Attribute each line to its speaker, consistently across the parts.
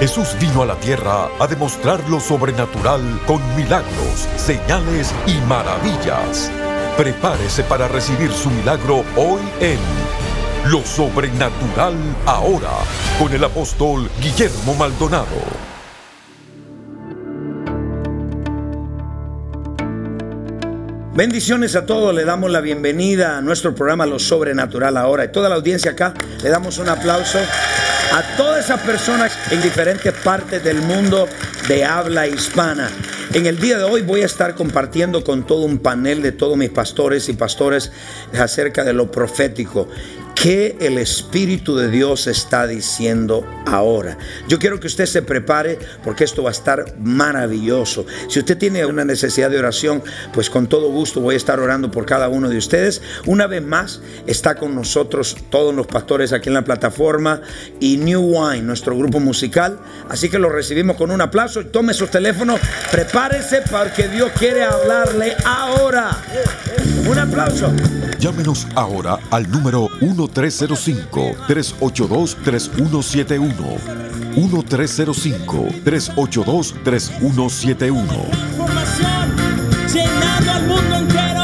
Speaker 1: Jesús vino a la tierra a demostrar lo sobrenatural con milagros, señales y maravillas. Prepárese para recibir su milagro hoy en Lo Sobrenatural Ahora con el apóstol Guillermo Maldonado.
Speaker 2: Bendiciones a todos, le damos la bienvenida a nuestro programa Lo Sobrenatural ahora. Y toda la audiencia acá, le damos un aplauso a todas esas personas en diferentes partes del mundo de habla hispana. En el día de hoy voy a estar compartiendo con todo un panel de todos mis pastores y pastores acerca de lo profético qué el Espíritu de Dios está diciendo ahora. Yo quiero que usted se prepare porque esto va a estar maravilloso. Si usted tiene una necesidad de oración, pues con todo gusto voy a estar orando por cada uno de ustedes. Una vez más, está con nosotros todos los pastores aquí en la plataforma y New Wine, nuestro grupo musical. Así que lo recibimos con un aplauso. Tome su teléfono, prepárese porque Dios quiere hablarle ahora. Un aplauso.
Speaker 1: Llámenos ahora al número 1305-382-3171. 1305-382-3171.
Speaker 3: Llenando al mundo entero,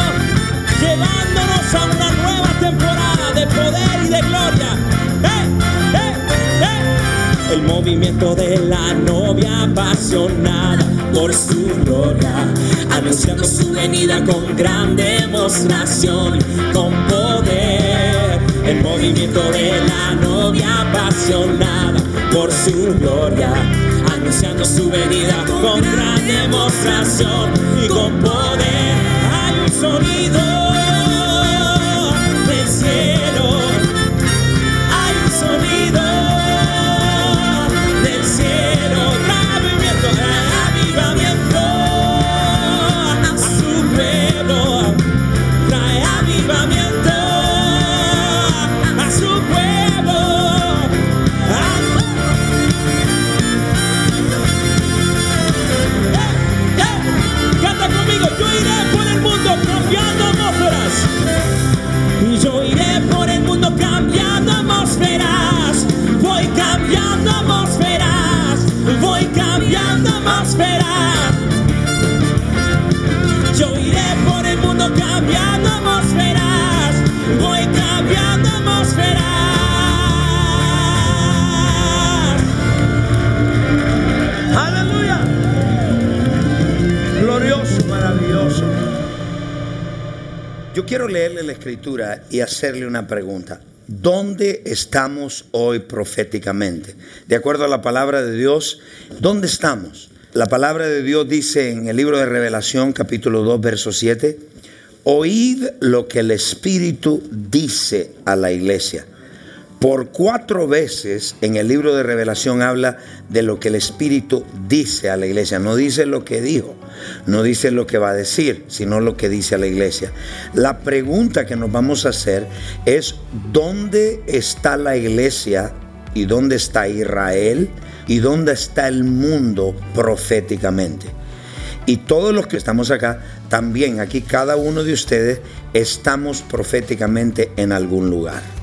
Speaker 3: llevándonos a una nueva temporada de poder y de gloria. ¡Eh, eh, eh! El movimiento de la novia apasionada por su gloria, anunciando su venida con gran demostración, con poder. El movimiento de la novia apasionada por su gloria, anunciando su venida con gran demostración y con poder. Hay un sonido Yo
Speaker 2: quiero leerle la escritura y hacerle una pregunta. ¿Dónde estamos hoy proféticamente? De acuerdo a la palabra de Dios, ¿dónde estamos? La palabra de Dios dice en el libro de Revelación capítulo 2 verso 7, oíd lo que el Espíritu dice a la iglesia. Por cuatro veces en el libro de revelación habla de lo que el Espíritu dice a la iglesia. No dice lo que dijo, no dice lo que va a decir, sino lo que dice a la iglesia. La pregunta que nos vamos a hacer es, ¿dónde está la iglesia y dónde está Israel y dónde está el mundo proféticamente? Y todos los que estamos acá, también aquí cada uno de ustedes, estamos proféticamente en algún lugar.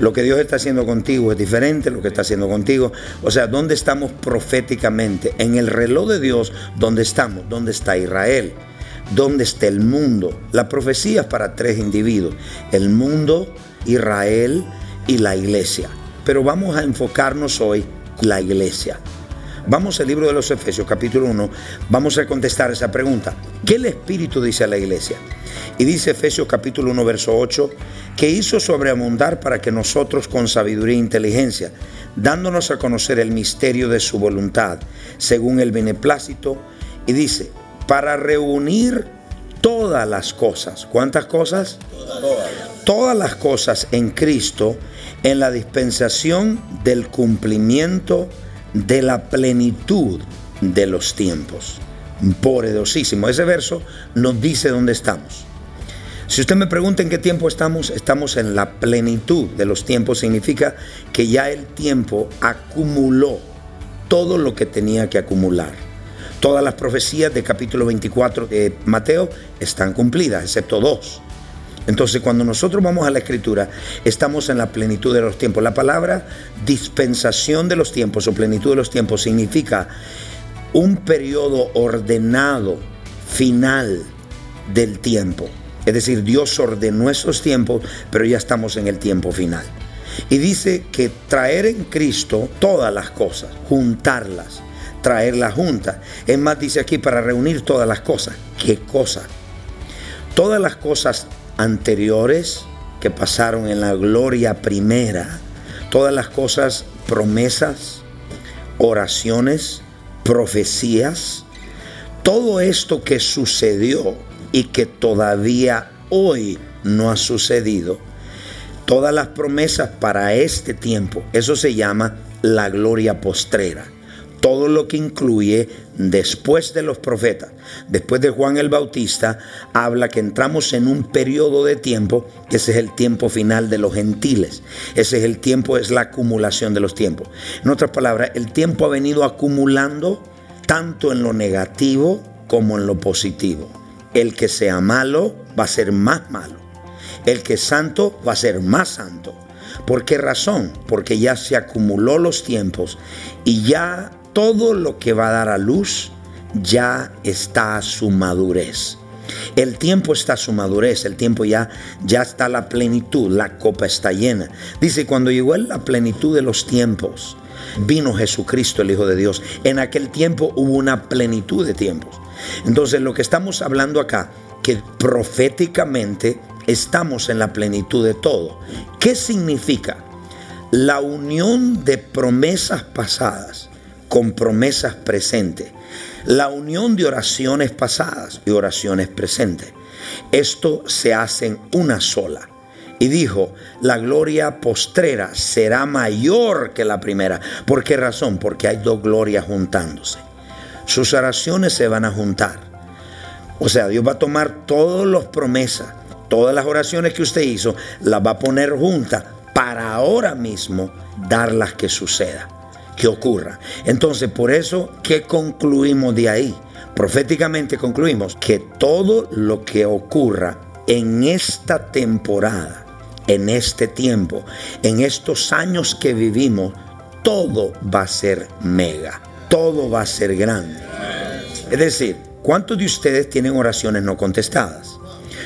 Speaker 2: Lo que Dios está haciendo contigo es diferente, lo que está haciendo contigo. O sea, ¿dónde estamos proféticamente? En el reloj de Dios, ¿dónde estamos? ¿Dónde está Israel? ¿Dónde está el mundo? La profecía es para tres individuos. El mundo, Israel y la iglesia. Pero vamos a enfocarnos hoy la iglesia. Vamos al libro de los Efesios capítulo 1, vamos a contestar esa pregunta. ¿Qué el Espíritu dice a la iglesia? Y dice Efesios capítulo 1, verso 8, que hizo sobreabundar para que nosotros con sabiduría e inteligencia, dándonos a conocer el misterio de su voluntad, según el beneplácito, y dice, para reunir todas las cosas. ¿Cuántas cosas? Todas las cosas en Cristo, en la dispensación del cumplimiento de la plenitud de los tiempos. Poderosísimo. Ese verso nos dice dónde estamos. Si usted me pregunta en qué tiempo estamos, estamos en la plenitud de los tiempos. Significa que ya el tiempo acumuló todo lo que tenía que acumular. Todas las profecías del capítulo 24 de Mateo están cumplidas, excepto dos. Entonces cuando nosotros vamos a la escritura, estamos en la plenitud de los tiempos. La palabra dispensación de los tiempos o plenitud de los tiempos significa un periodo ordenado, final del tiempo. Es decir, Dios ordenó esos tiempos, pero ya estamos en el tiempo final. Y dice que traer en Cristo todas las cosas, juntarlas, traerlas juntas. Es más, dice aquí, para reunir todas las cosas. ¿Qué cosas? Todas las cosas anteriores que pasaron en la gloria primera, todas las cosas, promesas, oraciones, profecías, todo esto que sucedió y que todavía hoy no ha sucedido, todas las promesas para este tiempo, eso se llama la gloria postrera todo lo que incluye después de los profetas, después de Juan el Bautista, habla que entramos en un periodo de tiempo, ese es el tiempo final de los gentiles, ese es el tiempo, es la acumulación de los tiempos. En otras palabras, el tiempo ha venido acumulando tanto en lo negativo como en lo positivo. El que sea malo va a ser más malo. El que es santo va a ser más santo. ¿Por qué razón? Porque ya se acumuló los tiempos y ya todo lo que va a dar a luz ya está a su madurez. El tiempo está a su madurez, el tiempo ya, ya está la plenitud, la copa está llena. Dice, cuando llegó la plenitud de los tiempos, vino Jesucristo, el Hijo de Dios. En aquel tiempo hubo una plenitud de tiempos. Entonces lo que estamos hablando acá, que proféticamente estamos en la plenitud de todo. ¿Qué significa? La unión de promesas pasadas con promesas presentes. La unión de oraciones pasadas y oraciones presentes. Esto se hace en una sola. Y dijo, la gloria postrera será mayor que la primera. ¿Por qué razón? Porque hay dos glorias juntándose. Sus oraciones se van a juntar. O sea, Dios va a tomar todas las promesas, todas las oraciones que usted hizo, las va a poner juntas para ahora mismo dar las que suceda que ocurra. Entonces, por eso, ¿qué concluimos de ahí? Proféticamente concluimos que todo lo que ocurra en esta temporada, en este tiempo, en estos años que vivimos, todo va a ser mega, todo va a ser grande. Es decir, ¿cuántos de ustedes tienen oraciones no contestadas?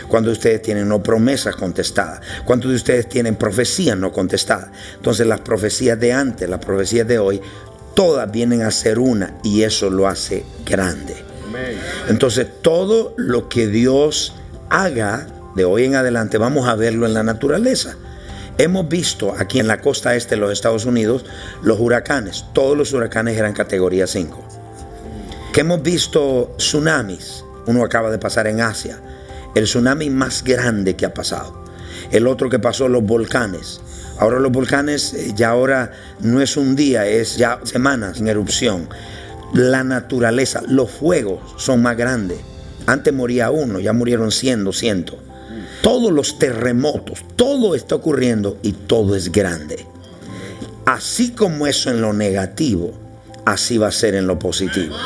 Speaker 2: cuando ustedes tienen no promesas contestadas, cuántos de ustedes tienen profecías no contestadas. Entonces las profecías de antes, las profecías de hoy, todas vienen a ser una y eso lo hace grande. Entonces todo lo que Dios haga de hoy en adelante vamos a verlo en la naturaleza. Hemos visto aquí en la costa este de los Estados Unidos los huracanes. Todos los huracanes eran categoría 5. Que hemos visto tsunamis. Uno acaba de pasar en Asia el tsunami más grande que ha pasado. El otro que pasó, los volcanes. Ahora los volcanes eh, ya ahora no es un día, es ya semanas en erupción. La naturaleza, los fuegos son más grandes. Antes moría uno, ya murieron 100, 200. Todos los terremotos, todo está ocurriendo y todo es grande. Así como eso en lo negativo, así va a ser en lo positivo.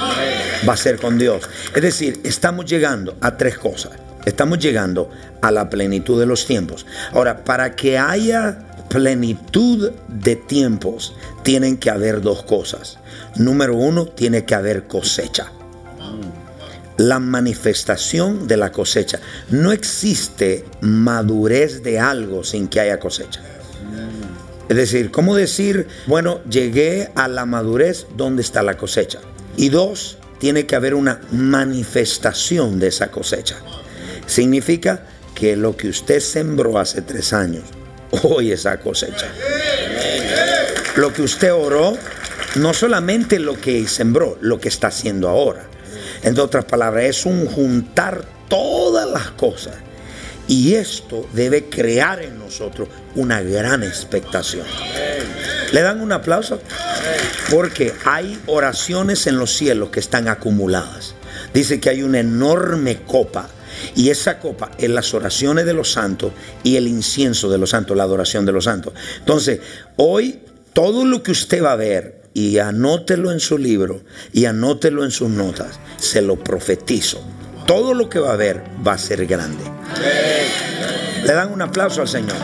Speaker 2: Va a ser con Dios. Es decir, estamos llegando a tres cosas. Estamos llegando a la plenitud de los tiempos. Ahora, para que haya plenitud de tiempos, tienen que haber dos cosas. Número uno, tiene que haber cosecha. La manifestación de la cosecha. No existe madurez de algo sin que haya cosecha. Es decir, ¿cómo decir, bueno, llegué a la madurez, ¿dónde está la cosecha? Y dos, tiene que haber una manifestación de esa cosecha. Significa que lo que usted sembró hace tres años, hoy esa cosecha. Lo que usted oró, no solamente lo que sembró, lo que está haciendo ahora. En otras palabras, es un juntar todas las cosas. Y esto debe crear en nosotros una gran expectación. ¿Le dan un aplauso? Porque hay oraciones en los cielos que están acumuladas. Dice que hay una enorme copa y esa copa es las oraciones de los santos y el incienso de los santos, la adoración de los santos. Entonces, hoy todo lo que usted va a ver, y anótelo en su libro, y anótelo en sus notas, se lo profetizo. Todo lo que va a ver va a ser grande. Le dan un aplauso al Señor.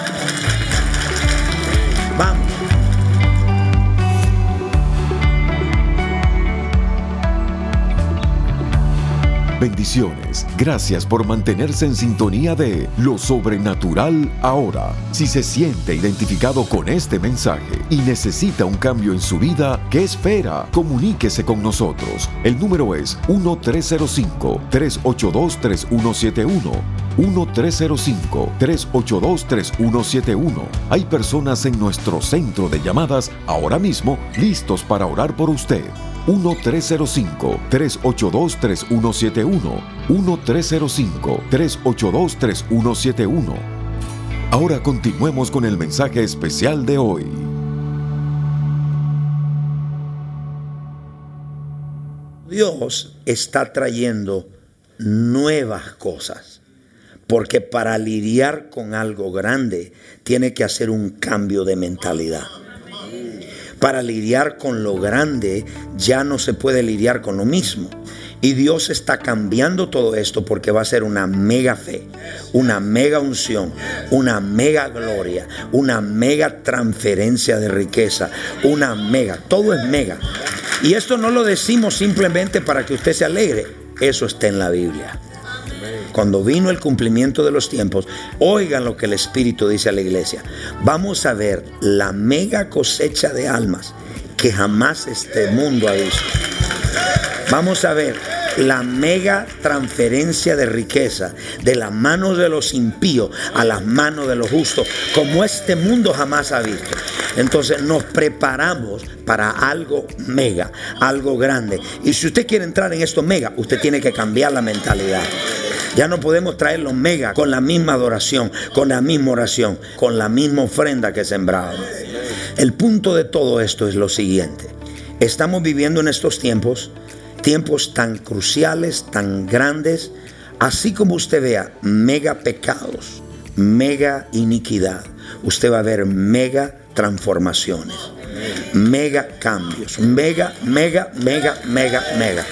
Speaker 1: Bendiciones. Gracias por mantenerse en sintonía de Lo Sobrenatural ahora. Si se siente identificado con este mensaje y necesita un cambio en su vida, ¿qué espera? Comuníquese con nosotros. El número es 1-305-382-3171. 1-305-382-3171. Hay personas en nuestro centro de llamadas ahora mismo listos para orar por usted. 1-305-382-3171. 1-305-382-3171. Ahora continuemos con el mensaje especial de hoy.
Speaker 2: Dios está trayendo nuevas cosas. Porque para lidiar con algo grande tiene que hacer un cambio de mentalidad. Para lidiar con lo grande ya no se puede lidiar con lo mismo. Y Dios está cambiando todo esto porque va a ser una mega fe, una mega unción, una mega gloria, una mega transferencia de riqueza, una mega, todo es mega. Y esto no lo decimos simplemente para que usted se alegre, eso está en la Biblia. Cuando vino el cumplimiento de los tiempos, oigan lo que el Espíritu dice a la iglesia. Vamos a ver la mega cosecha de almas que jamás este mundo ha visto. Vamos a ver la mega transferencia de riqueza de las manos de los impíos a las manos de los justos, como este mundo jamás ha visto. Entonces nos preparamos para algo mega, algo grande. Y si usted quiere entrar en esto mega, usted tiene que cambiar la mentalidad. Ya no podemos traer los mega con la misma adoración, con la misma oración, con la misma ofrenda que sembramos. El punto de todo esto es lo siguiente. Estamos viviendo en estos tiempos, tiempos tan cruciales, tan grandes, así como usted vea mega pecados, mega iniquidad, usted va a ver mega transformaciones, mega cambios, mega, mega, mega, mega, mega.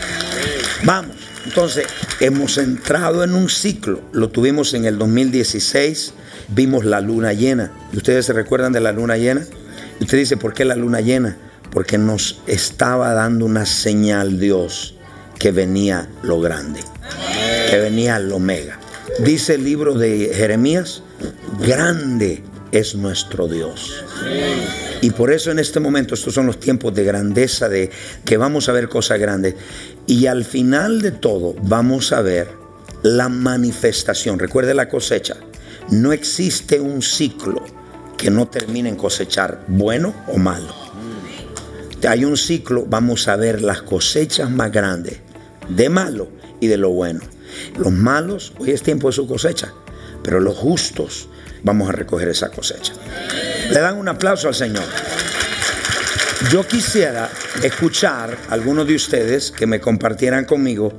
Speaker 2: Vamos, entonces hemos entrado en un ciclo, lo tuvimos en el 2016, vimos la luna llena. ¿Y ustedes se recuerdan de la luna llena? Y usted dice, ¿por qué la luna llena? Porque nos estaba dando una señal Dios que venía lo grande, que venía lo mega. Dice el libro de Jeremías, grande es nuestro Dios. Y por eso en este momento estos son los tiempos de grandeza, de que vamos a ver cosas grandes. Y al final de todo vamos a ver la manifestación. Recuerde la cosecha. No existe un ciclo que no termine en cosechar bueno o malo. Hay un ciclo, vamos a ver las cosechas más grandes de malo y de lo bueno. Los malos, hoy es tiempo de su cosecha, pero los justos vamos a recoger esa cosecha. Le dan un aplauso al Señor. Yo quisiera escuchar a algunos de ustedes que me compartieran conmigo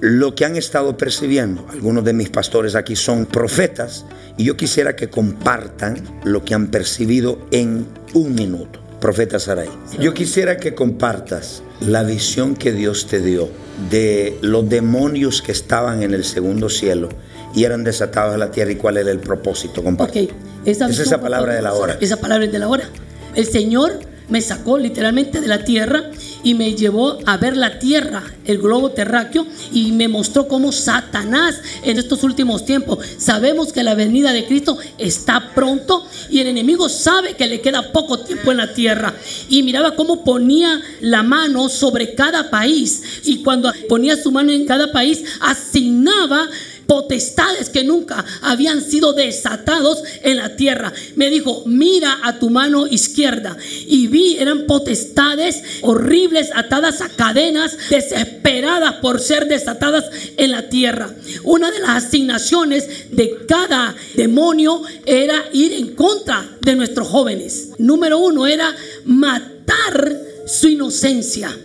Speaker 2: lo que han estado percibiendo. Algunos de mis pastores aquí son profetas y yo quisiera que compartan lo que han percibido en un minuto. Profeta Saray, yo quisiera que compartas la visión que Dios te dio de los demonios que estaban en el segundo cielo y eran desatados a la tierra y cuál era el propósito. Comparte.
Speaker 4: Esa
Speaker 2: es esa palabra de la hora.
Speaker 4: Esa palabra es de la hora. El Señor me sacó literalmente de la tierra y me llevó a ver la tierra, el globo terráqueo, y me mostró cómo Satanás en estos últimos tiempos, sabemos que la venida de Cristo está pronto y el enemigo sabe que le queda poco tiempo en la tierra. Y miraba cómo ponía la mano sobre cada país y cuando ponía su mano en cada país, asignaba potestades que nunca habían sido desatados en la tierra. Me dijo, mira a tu mano izquierda. Y vi, eran potestades horribles atadas a cadenas, desesperadas por ser desatadas en la tierra. Una de las asignaciones de cada demonio era ir en contra de nuestros jóvenes. Número uno era matar su inocencia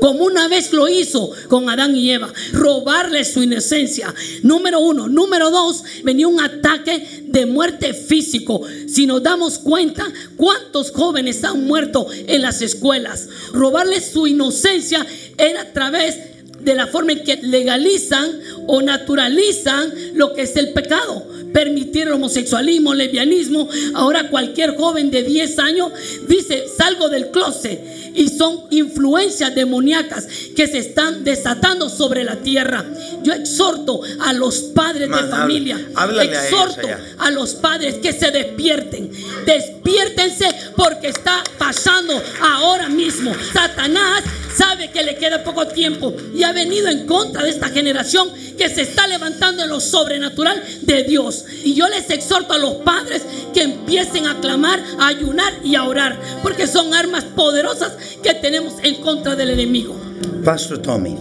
Speaker 4: como una vez lo hizo con Adán y Eva, robarle su inocencia. Número uno. Número dos, venía un ataque de muerte físico. Si nos damos cuenta, ¿cuántos jóvenes han muerto en las escuelas? Robarle su inocencia era a través de la forma en que legalizan o naturalizan lo que es el pecado. Permitir el homosexualismo, lesbianismo. Ahora cualquier joven de 10 años dice, salgo del closet. Y son influencias demoníacas que se están desatando sobre la tierra. Yo exhorto a los padres
Speaker 2: Man,
Speaker 4: de familia.
Speaker 2: habla- a
Speaker 4: exhorto
Speaker 2: allá.
Speaker 4: a los padres que se despierten. Despiértense porque está pasando ahora mismo. Satanás sabe que le queda poco tiempo y ha venido en contra de esta generación que se está levantando en lo sobrenatural de Dios. Y yo les exhorto a los padres que empiecen a clamar, a ayunar y a orar, porque son armas poderosas que tenemos en contra del enemigo.
Speaker 2: Pastor Tommy,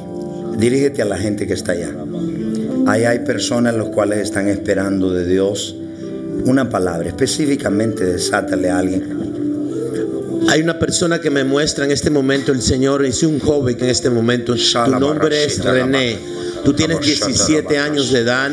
Speaker 2: dirígete a la gente que está allá. Ahí hay personas los cuales están esperando de Dios una palabra. Específicamente, desátale a alguien.
Speaker 5: Hay una persona que me muestra en este momento el Señor, es un joven en este momento. Tu nombre es René. Tú tienes 17 años de edad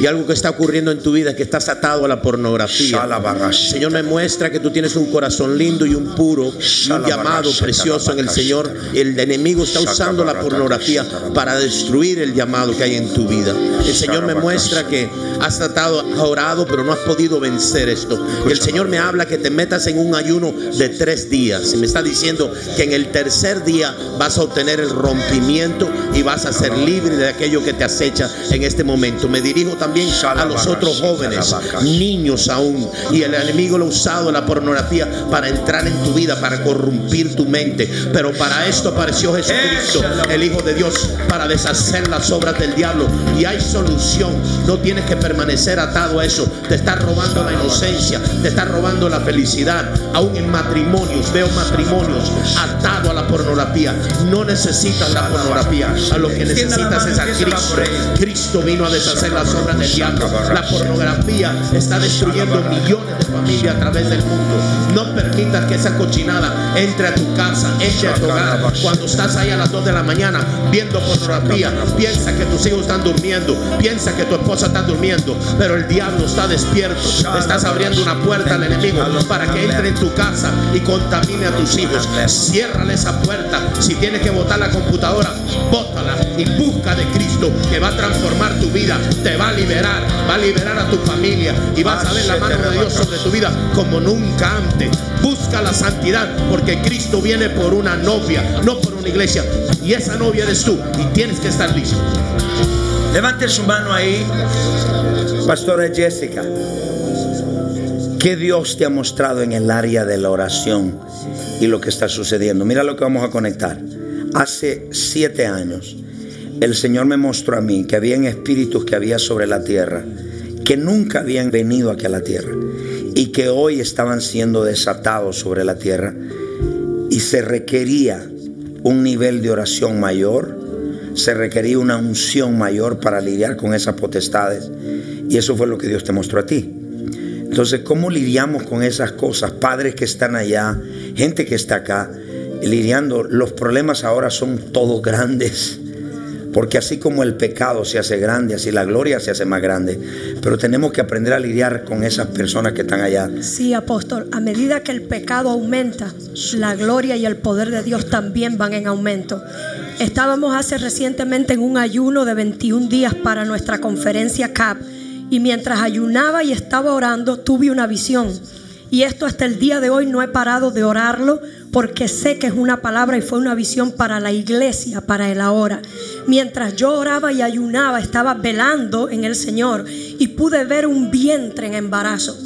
Speaker 5: y algo que está ocurriendo en tu vida es que estás atado a la pornografía. El Señor me muestra que tú tienes un corazón lindo y un puro y un llamado precioso en el Señor. El enemigo está usando la pornografía para destruir el llamado que hay en tu vida. El Señor me muestra que has tratado, has orado, pero no has podido vencer esto. Y el Señor me habla que te metas en un ayuno de tres días. Y me está diciendo que en el tercer día vas a obtener el rompimiento y vas a ser libre de aquello que te acecha en este momento. Me dirijo también a los otros jóvenes, niños aún. Y el enemigo lo ha usado la pornografía para entrar en tu vida, para corrompir tu mente. Pero para esto apareció Jesucristo, el Hijo de Dios, para deshacer las obras del diablo. Y hay solución. No tienes que permanecer atado a eso. Te está robando la inocencia, te está robando la felicidad. Aún en matrimonios, veo matrimonios atados a la pornografía. No necesitas la pornografía. A lo que necesitas es a Cristo. Cristo vino a deshacer las obras del diablo. La pornografía está destruyendo millones de familias a través del mundo. No permitas que esa cochinada entre a tu casa, entre a tu hogar. Cuando estás ahí a las 2 de la mañana viendo pornografía, piensa que tus hijos están durmiendo, piensa que tu esposa está durmiendo, pero el diablo está despierto. Estás abriendo una puerta al enemigo para que entre en tu casa y contamine a tus hijos. Ciérrale esa puerta. Si tienes que botar la computadora, bótala y busca de Cristo que va a transformar tu vida, te va a liberar, va a liberar a tu familia y vas a ver la mano de Dios sobre tu vida como nunca antes. Busca la santidad porque Cristo viene por una novia, no por una iglesia. Y esa novia eres tú y tienes que estar listo.
Speaker 2: Levante su mano ahí, Pastora Jessica. ¿Qué Dios te ha mostrado en el área de la oración y lo que está sucediendo? Mira lo que vamos a conectar. Hace siete años, el Señor me mostró a mí que habían espíritus que había sobre la tierra que nunca habían venido aquí a la tierra y que hoy estaban siendo desatados sobre la tierra y se requería un nivel de oración mayor, se requería una unción mayor para lidiar con esas potestades y eso fue lo que Dios te mostró a ti. Entonces, ¿cómo lidiamos con esas cosas? Padres que están allá, gente que está acá, lidiando, los problemas ahora son todos grandes. Porque así como el pecado se hace grande, así la gloria se hace más grande. Pero tenemos que aprender a lidiar con esas personas que están allá.
Speaker 6: Sí, apóstol, a medida que el pecado aumenta, la gloria y el poder de Dios también van en aumento. Estábamos hace recientemente en un ayuno de 21 días para nuestra conferencia CAP y mientras ayunaba y estaba orando tuve una visión. Y esto hasta el día de hoy no he parado de orarlo porque sé que es una palabra y fue una visión para la iglesia, para el ahora. Mientras yo oraba y ayunaba, estaba velando en el Señor y pude ver un vientre en embarazo.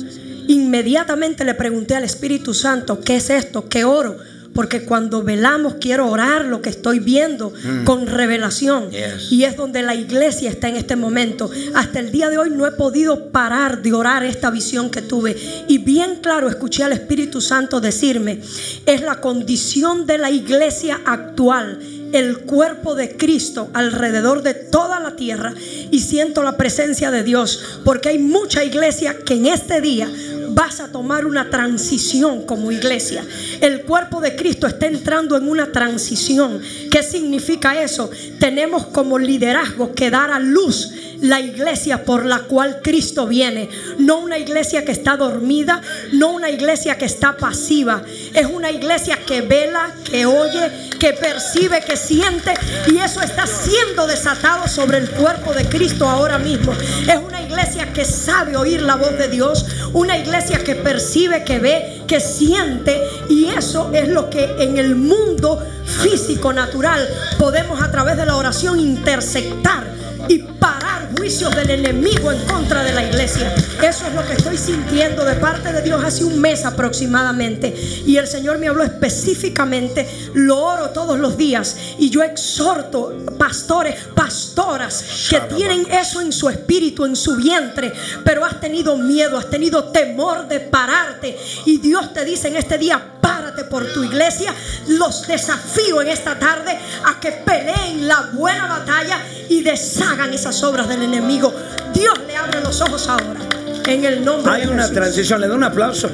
Speaker 6: Inmediatamente le pregunté al Espíritu Santo, ¿qué es esto? ¿Qué oro? Porque cuando velamos quiero orar lo que estoy viendo con revelación.
Speaker 2: Yes.
Speaker 6: Y es donde la iglesia está en este momento. Hasta el día de hoy no he podido parar de orar esta visión que tuve. Y bien claro escuché al Espíritu Santo decirme, es la condición de la iglesia actual el cuerpo de Cristo alrededor de toda la tierra y siento la presencia de Dios porque hay mucha iglesia que en este día vas a tomar una transición como iglesia. El cuerpo de Cristo está entrando en una transición. ¿Qué significa eso? Tenemos como liderazgo que dar a luz la iglesia por la cual Cristo viene. No una iglesia que está dormida, no una iglesia que está pasiva. Es una iglesia que vela, que oye, que percibe, que siente. Y eso está siendo desatado sobre el cuerpo de Cristo ahora mismo. Es una iglesia que sabe oír la voz de Dios. Una iglesia que percibe, que ve, que siente. Y eso es lo que en el mundo físico, natural, podemos a través de la oración interceptar y parar juicios del enemigo en contra de la iglesia. Eso es lo que estoy sintiendo de parte de Dios hace un mes aproximadamente. Y el Señor me habló específicamente, lo oro todos los días y yo exhorto pastores, pastoras que tienen eso en su espíritu, en su vientre, pero has tenido miedo, has tenido temor de pararte. Y Dios te dice en este día, párate por tu iglesia. Los desafío en esta tarde a que peleen la buena batalla y deshagan esas obras del enemigo. Dios le abre los ojos ahora. En el nombre
Speaker 2: Hay
Speaker 6: de
Speaker 2: una
Speaker 6: Jesús.
Speaker 2: transición, le doy un aplauso.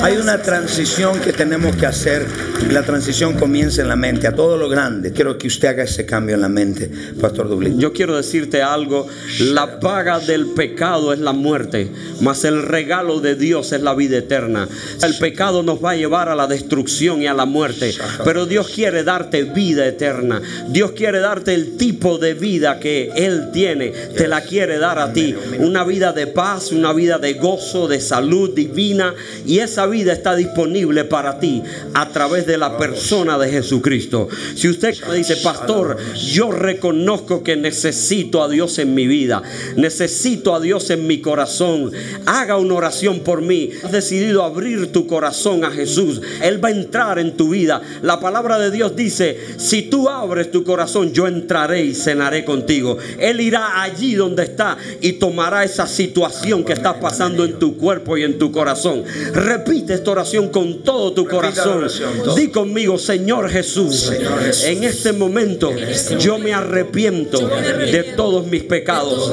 Speaker 2: Hay una transición que tenemos que hacer y la transición comienza en la mente, a todo lo grande. Quiero que usted haga ese cambio en la mente, Pastor Dublín.
Speaker 7: Yo quiero decirte algo, la paga del pecado es la muerte, mas el regalo de Dios es la vida eterna. El pecado nos va a llevar a la destrucción y a la muerte, pero Dios quiere darte vida eterna. Dios quiere darte el tipo de vida que Él tiene, te la quiere dar a ti. Una vida de paz, una vida de gozo, de salud divina, y esa vida está disponible para ti a través de la persona de Jesucristo. Si usted me dice, pastor, yo reconozco que necesito a Dios en mi vida, necesito a Dios en mi corazón, haga una oración por mí. Has decidido abrir tu corazón a Jesús, Él va a entrar en tu vida. La palabra de Dios dice, si tú abres tu corazón, yo entraré y cenaré contigo. Él irá allí donde está y tomará esa situación que está pasando en tu cuerpo y en tu corazón. Repite esta oración con todo tu corazón. Di conmigo, Señor Jesús, en este momento yo me arrepiento de todos mis pecados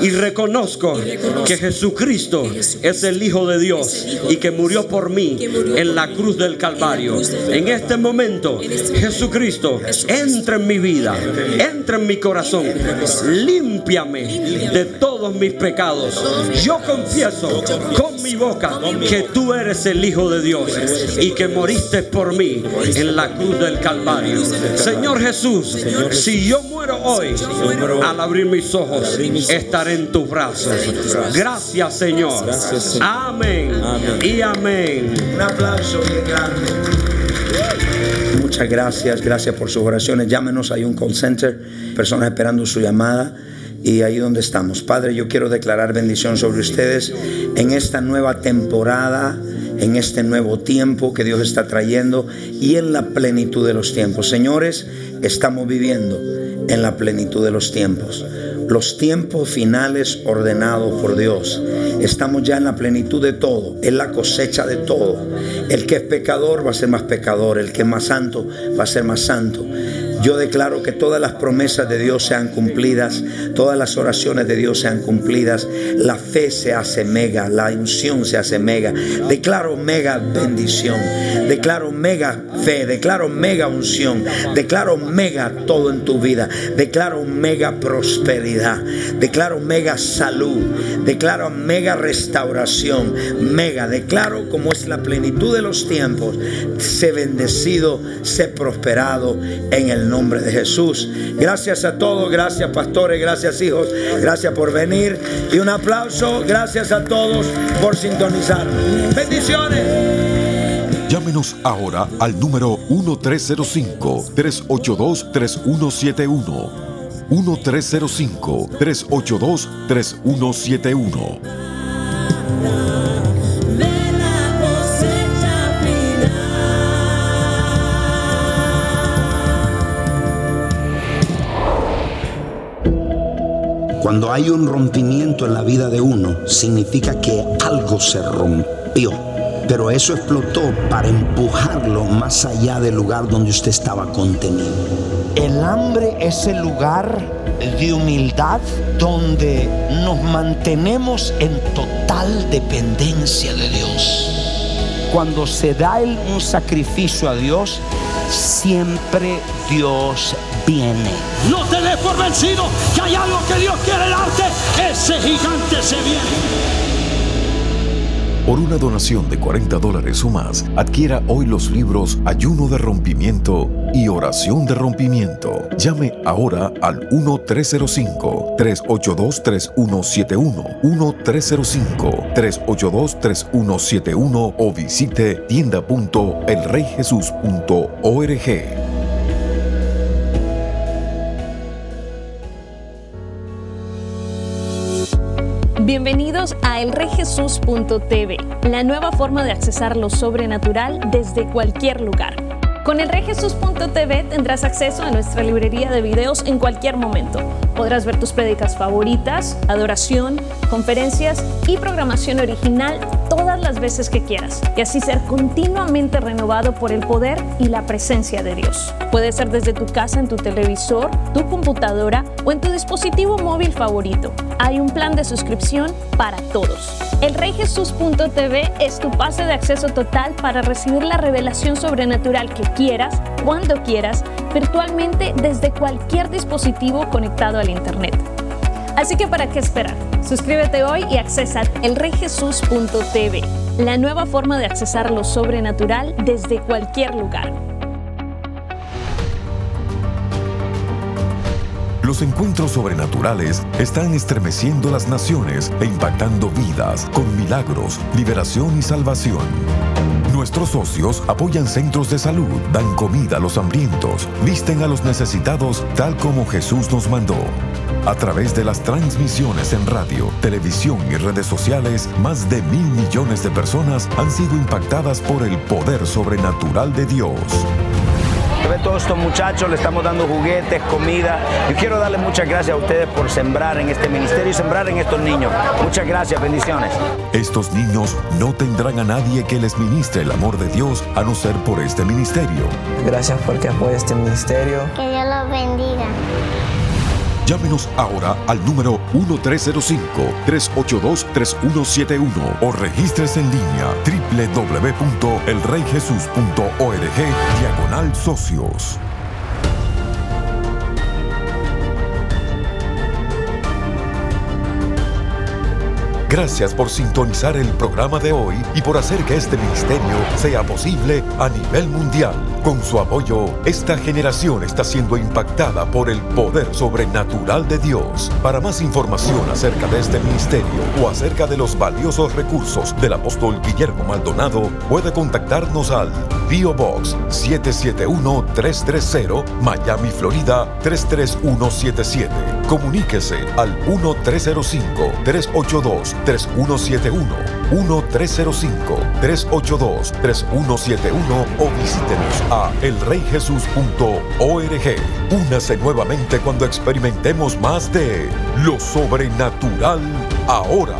Speaker 7: y reconozco que Jesucristo es el Hijo de Dios y que murió por mí en la cruz del Calvario. En este momento, Jesucristo, entra en mi vida, entra en mi corazón, límpiame de todos mis pecados. Yo confieso con mi boca que tú eres el Hijo de Dios y que moriste por mí en la cruz del Calvario. Señor Jesús, si yo muero hoy, al abrir mis ojos, estaré en tus brazos. Gracias, Señor. Amén y amén.
Speaker 2: Un aplauso bien grande. Muchas gracias, gracias por sus oraciones. Llámenos, hay un call center, personas esperando su llamada. Y ahí donde estamos. Padre, yo quiero declarar bendición sobre ustedes en esta nueva temporada, en este nuevo tiempo que Dios está trayendo y en la plenitud de los tiempos. Señores, estamos viviendo en la plenitud de los tiempos. Los tiempos finales ordenados por Dios. Estamos ya en la plenitud de todo, en la cosecha de todo. El que es pecador va a ser más pecador, el que es más santo va a ser más santo. Yo declaro que todas las promesas de Dios sean cumplidas, todas las oraciones de Dios sean cumplidas, la fe se hace mega, la unción se hace mega. Declaro mega bendición, declaro mega fe, declaro mega unción, declaro mega todo en tu vida, declaro mega prosperidad, declaro mega salud, declaro mega restauración, mega, declaro como es la plenitud de los tiempos, sé bendecido, sé prosperado en el nombre de Jesús. Gracias a todos, gracias pastores, gracias hijos, gracias por venir y un aplauso, gracias a todos por sintonizar. Bendiciones.
Speaker 1: Llámenos ahora al número 1305-382-3171. 1305-382-3171.
Speaker 8: Cuando hay un rompimiento en la vida de uno, significa que algo se rompió. Pero eso explotó para empujarlo más allá del lugar donde usted estaba contenido.
Speaker 9: El hambre es el lugar
Speaker 8: de humildad donde nos mantenemos en total dependencia de Dios. Cuando se da un sacrificio a Dios, siempre Dios viene.
Speaker 7: No te des por vencido, que hay algo que Dios quiere darte. Ese gigante se viene.
Speaker 1: Por una donación de 40 dólares o más, adquiera hoy los libros Ayuno de Rompimiento y Oración de Rompimiento. Llame ahora al 1-305-382-3171, 1-305-382-3171 o visite tienda.elreyjesus.org.
Speaker 9: Bienvenidos a elreyjesus.tv, la nueva forma de accesar lo sobrenatural desde cualquier lugar. Con elreyjesus.tv tendrás acceso a nuestra librería de videos en cualquier momento. Podrás ver tus prédicas favoritas, adoración, conferencias y programación original todas las veces que quieras y así ser continuamente renovado por el poder y la presencia de Dios. Puede ser desde tu casa en tu televisor, tu computadora o en tu dispositivo móvil favorito. Hay un plan de suscripción para todos. El reyjesus.tv es tu pase de acceso total para recibir la revelación sobrenatural que quieras, cuando quieras, virtualmente desde cualquier dispositivo conectado al Internet. Así que ¿para qué esperar? Suscríbete hoy y accesa elreyjesus.tv, la nueva forma de accesar lo sobrenatural desde cualquier lugar.
Speaker 1: Los encuentros sobrenaturales están estremeciendo las naciones e impactando vidas con milagros, liberación y salvación. Nuestros socios apoyan centros de salud, dan comida a los hambrientos, visten a los necesitados tal como Jesús nos mandó. A través de las transmisiones en radio, televisión y redes sociales, más de mil millones de personas han sido impactadas por el poder sobrenatural de Dios.
Speaker 10: Ve todos estos muchachos, le estamos dando juguetes, comida. Yo quiero darle muchas gracias a ustedes por sembrar en este ministerio y sembrar en estos niños. Muchas gracias, bendiciones.
Speaker 1: Estos niños no tendrán a nadie que les ministre el amor de Dios a no ser por este ministerio.
Speaker 3: Gracias porque apoya este ministerio.
Speaker 11: Que Dios los bendiga.
Speaker 1: Llámenos ahora al número 1305-382-3171 o regístrese en línea www.elreyjesus.org diagonal socios. Gracias por sintonizar el programa de hoy y por hacer que este ministerio sea posible a nivel mundial. Con su apoyo, esta generación está siendo impactada por el poder sobrenatural de Dios. Para más información acerca de este ministerio o acerca de los valiosos recursos del apóstol Guillermo Maldonado, puede contactarnos al P.O. Box 771-330 Miami, Florida 33177. Comuníquese al 1-305-382-3171. 1-305-382-3171 o visítenos a elreyjesus.org. Únase nuevamente cuando experimentemos más de lo sobrenatural ahora.